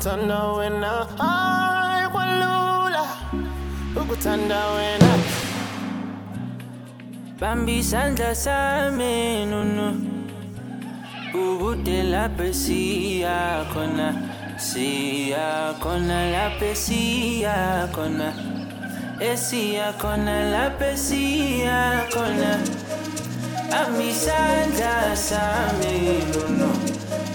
ukutana wena ay walula. Ukutanda wena bambi isandla same nunu. Kona lapho kona, siyakhona kona, siyakhona esiyakhona kona. siyakhona amisandla same nunu.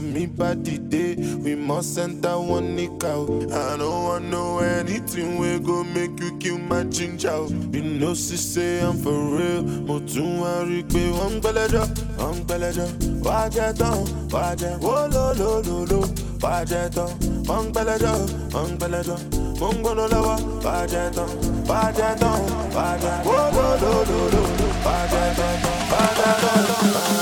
and me body day. We must enter one nick out. I don't want no anything we go make you kill my ginger. You know she say I'm for real. Mo tún wá rí one wọ́n ń gbẹ́lẹ́jọ́, wọ́n ń gbẹ́lẹ́jọ́. Wá lo lo lo lo, wólólólóló. Wá jẹ tán, wọ́n ń gbẹ́lẹ́jọ́, wọ́n ń gbẹ́lẹ́jọ́. Mo ń gbóná lọ́wọ́, wá jẹ tán, wá jẹ tán, wá lo lo Wá jẹ tán, wá jẹ tán, wá jẹ tán.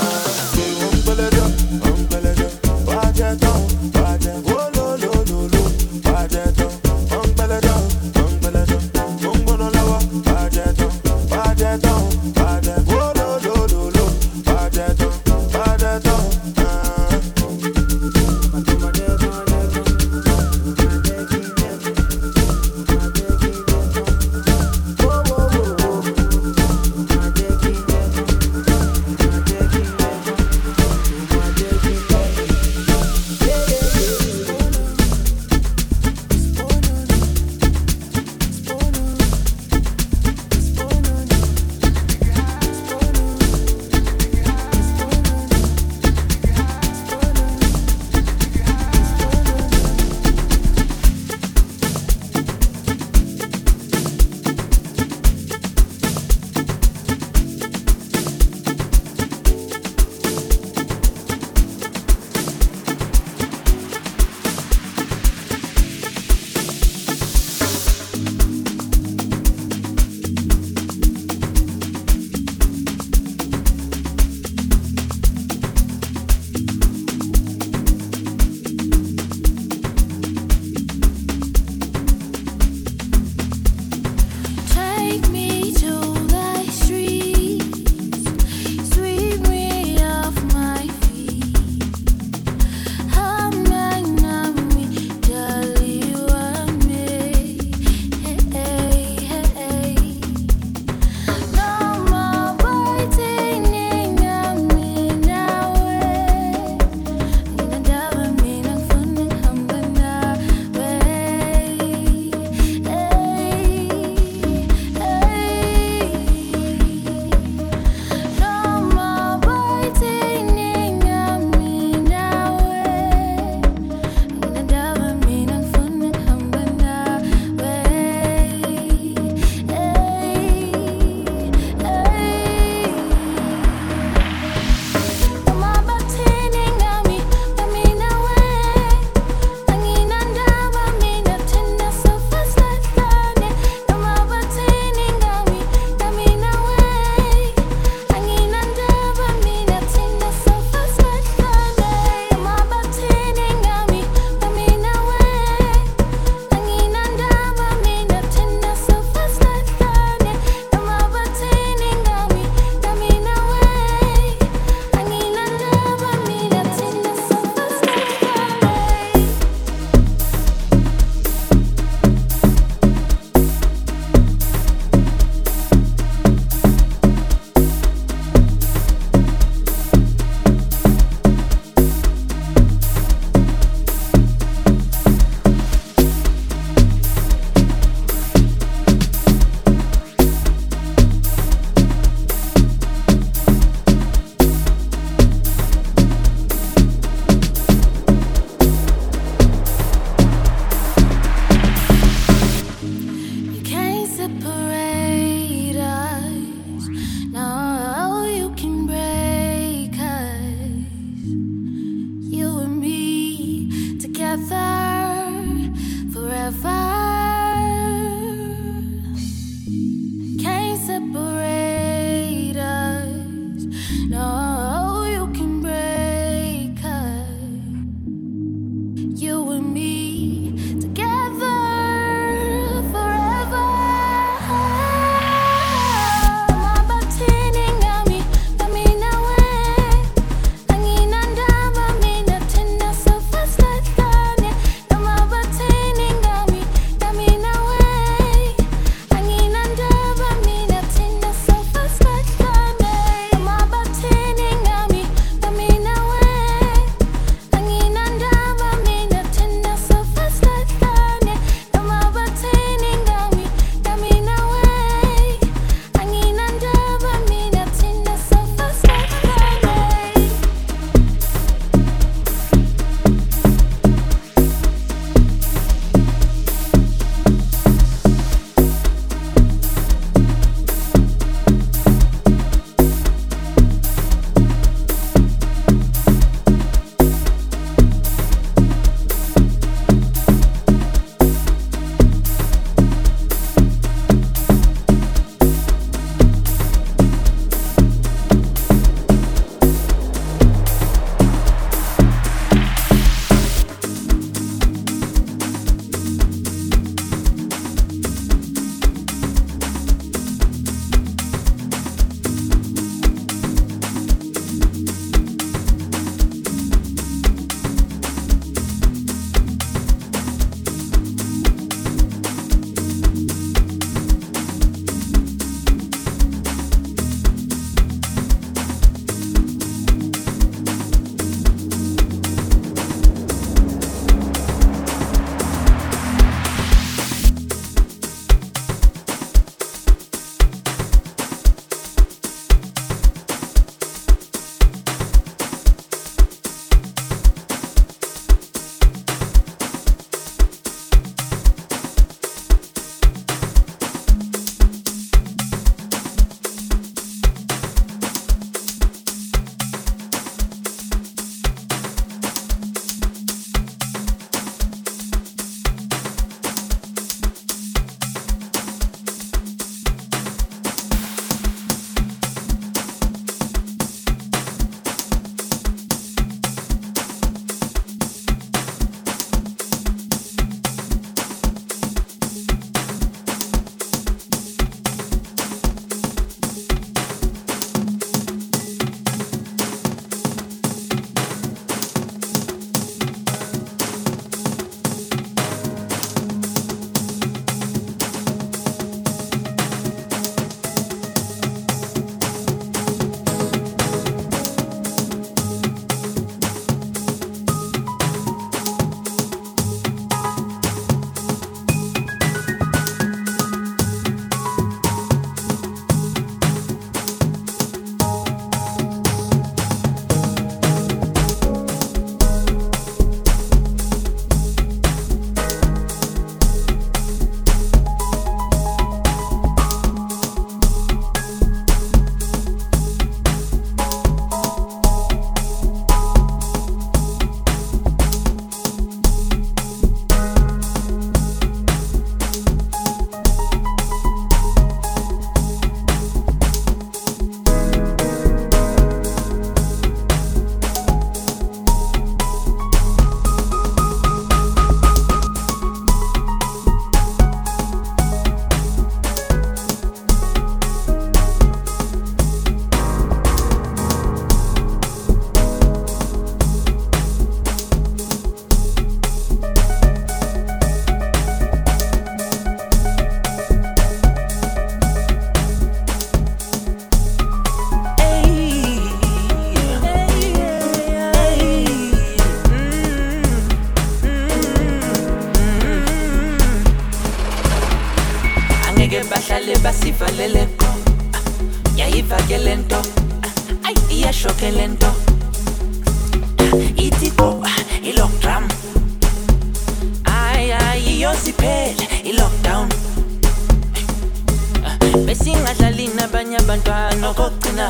bantwana kokugcina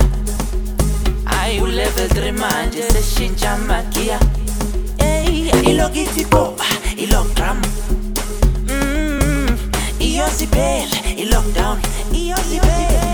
hayi ulevele manje seshintsha makiya eyi ilokithi boba ilogram iyosibele ilockdown mm-hmm, iyosibele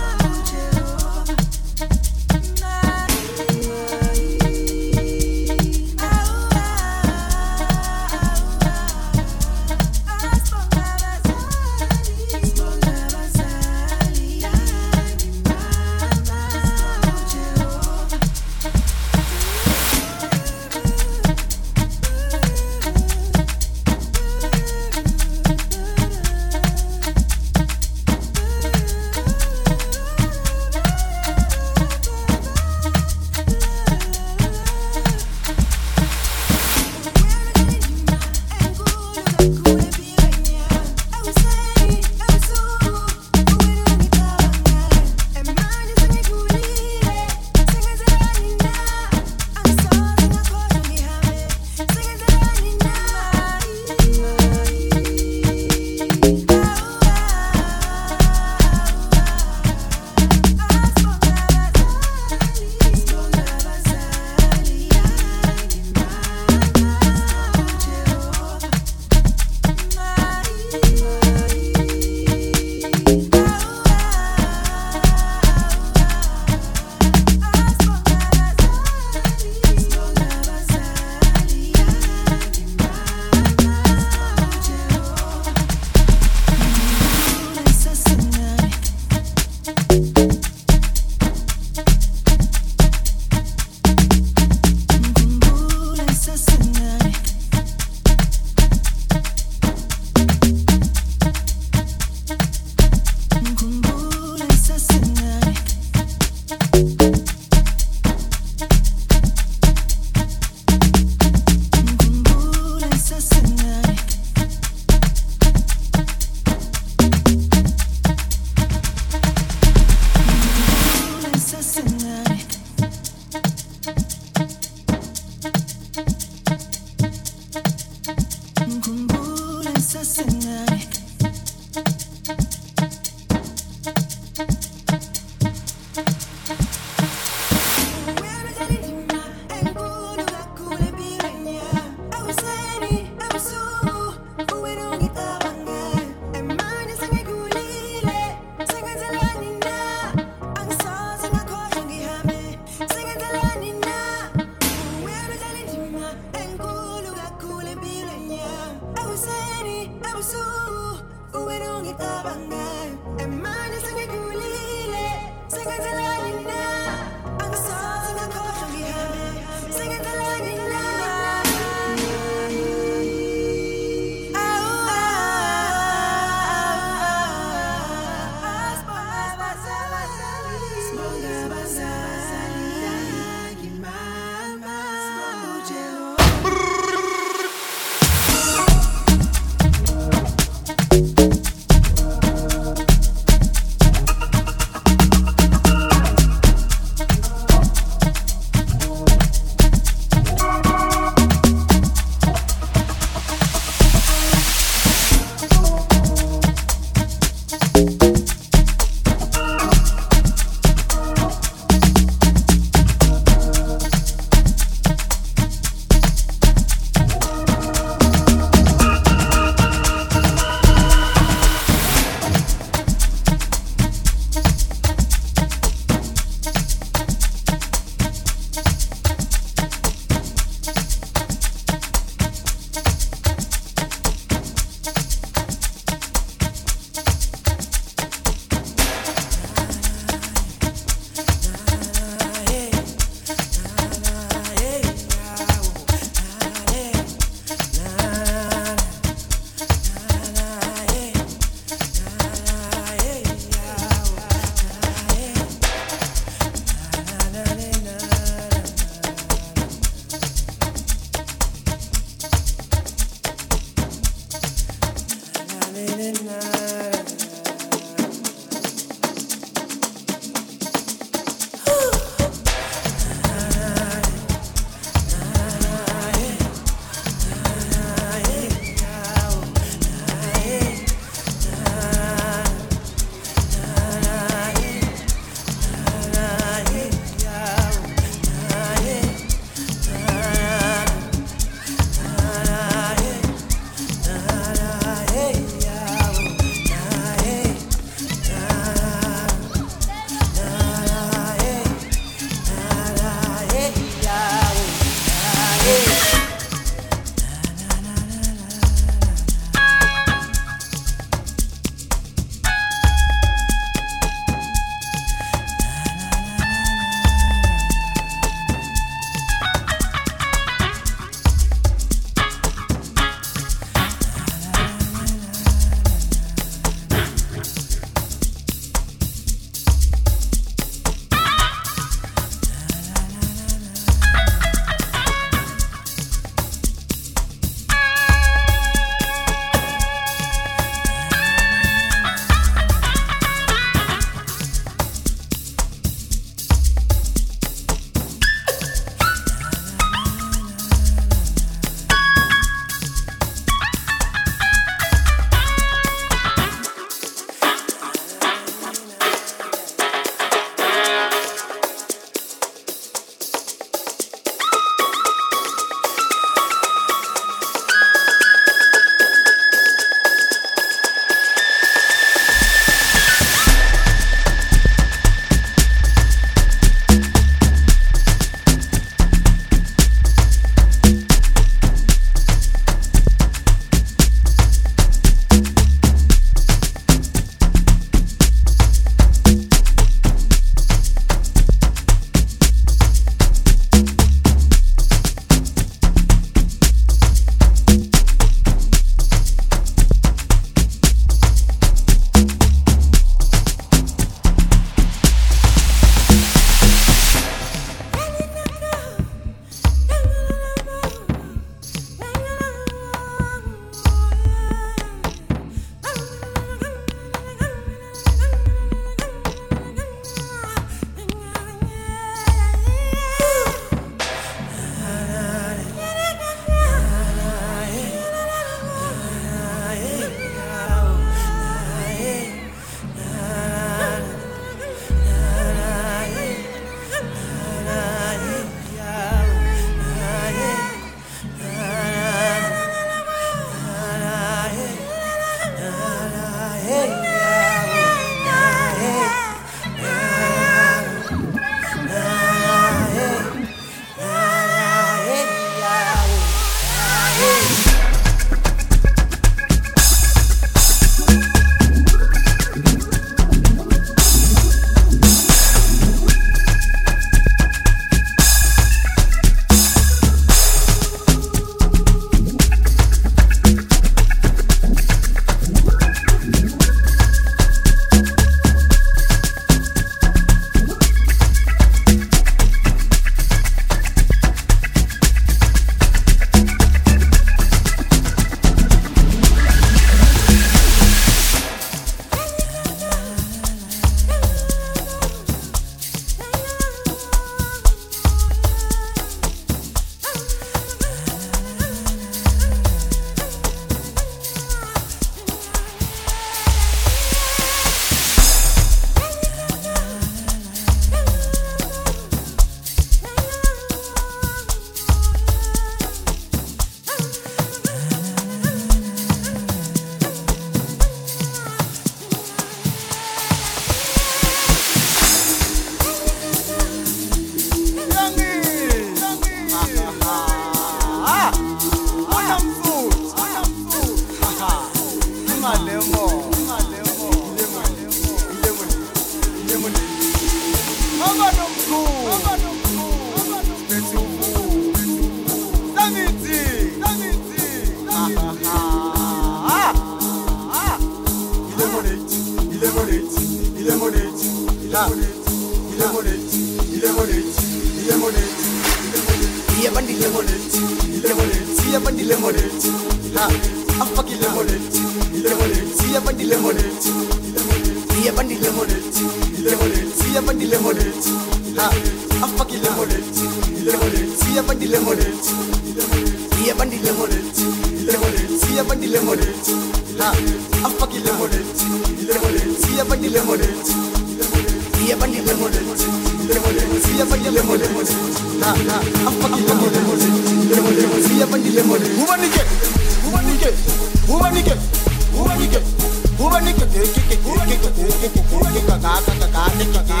Who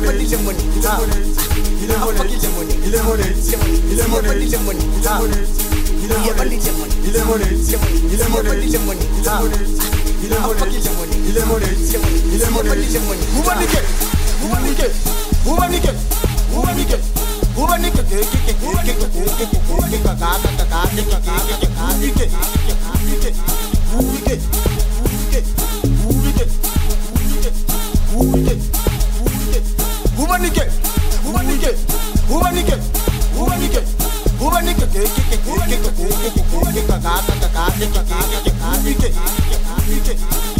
lemonade, lemonade, lemonade, lemonade, lemonade, lemonade, lemonade, lemonade, lemonade, lemonade, lemonade, lemonade, lemonade, lemonade, Thank you.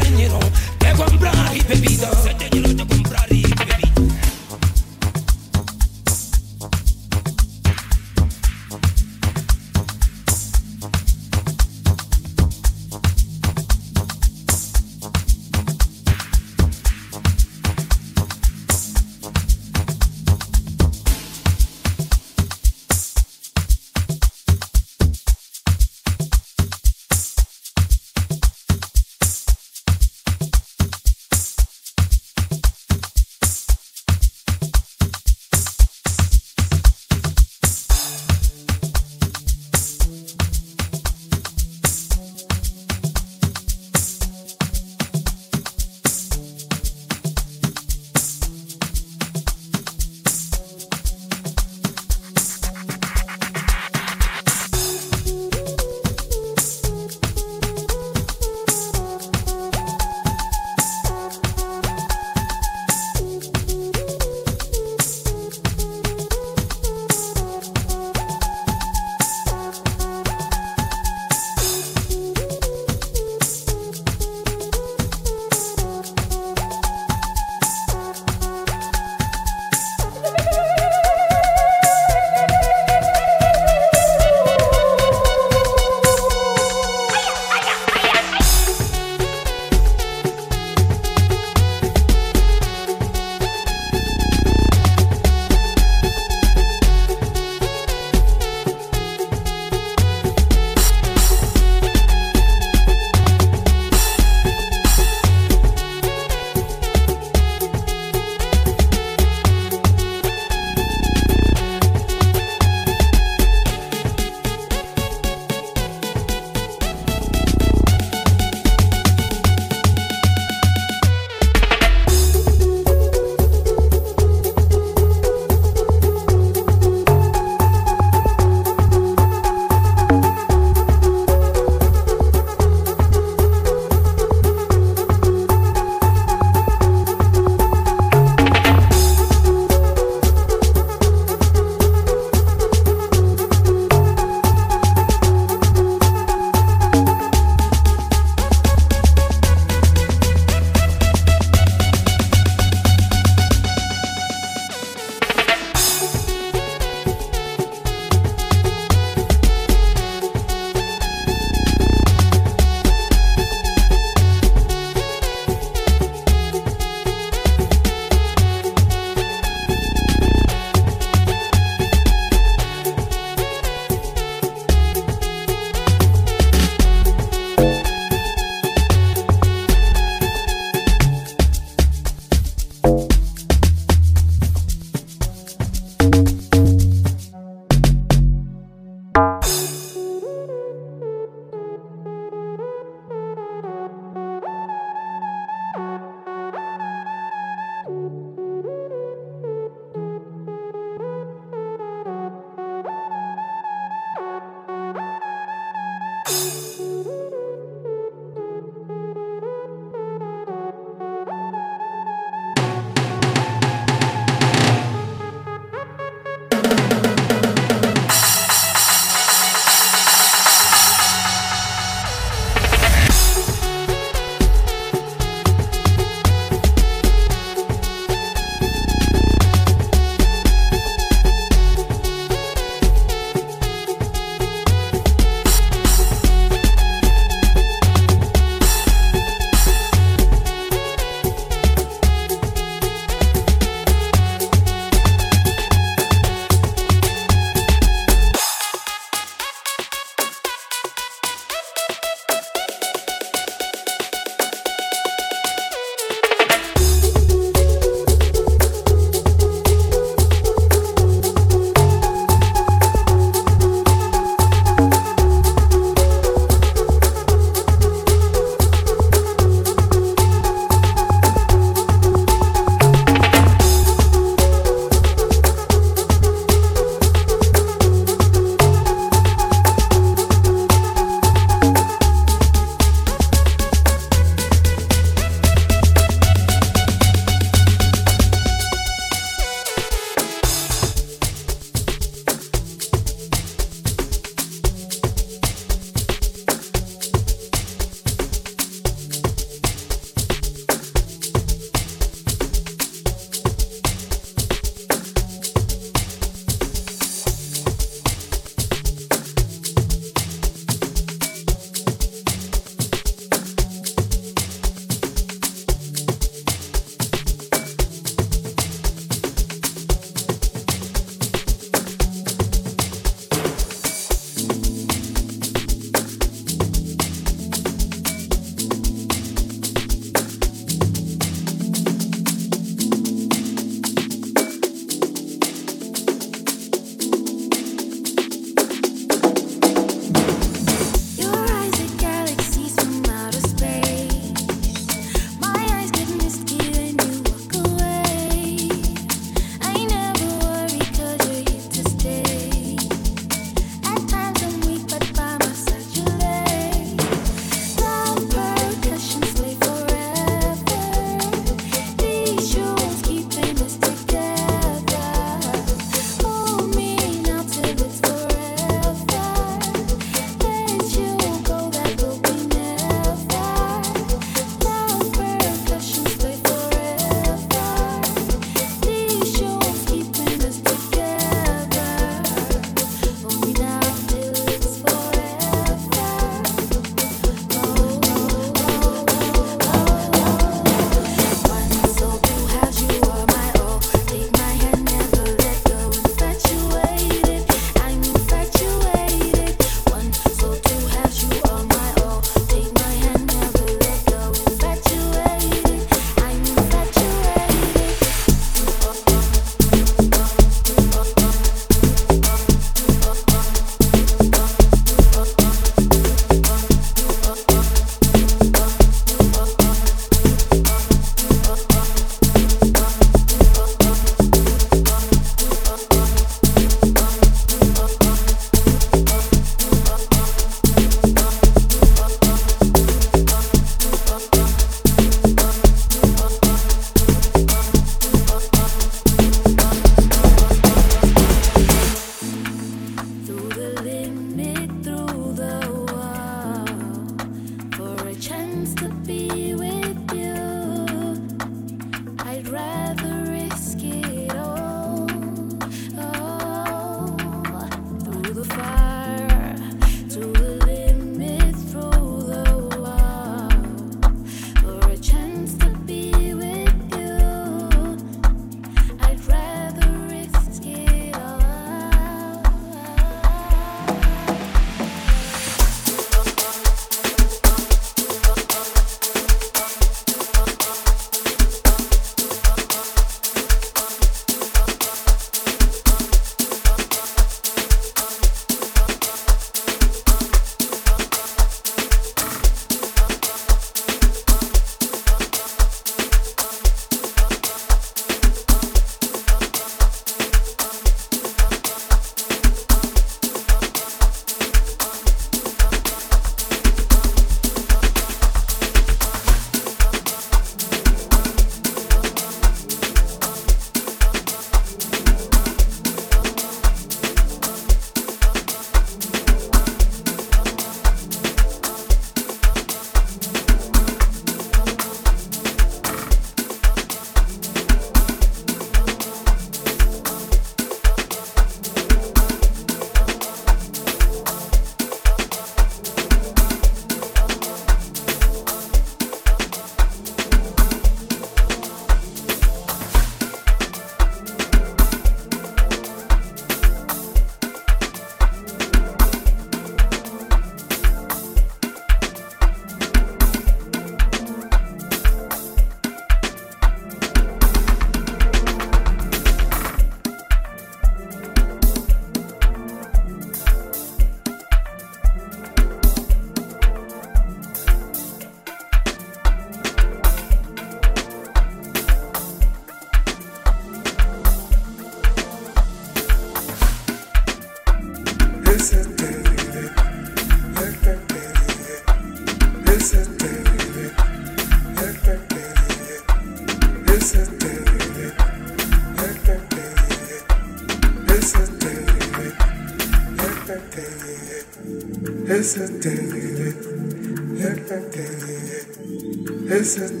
This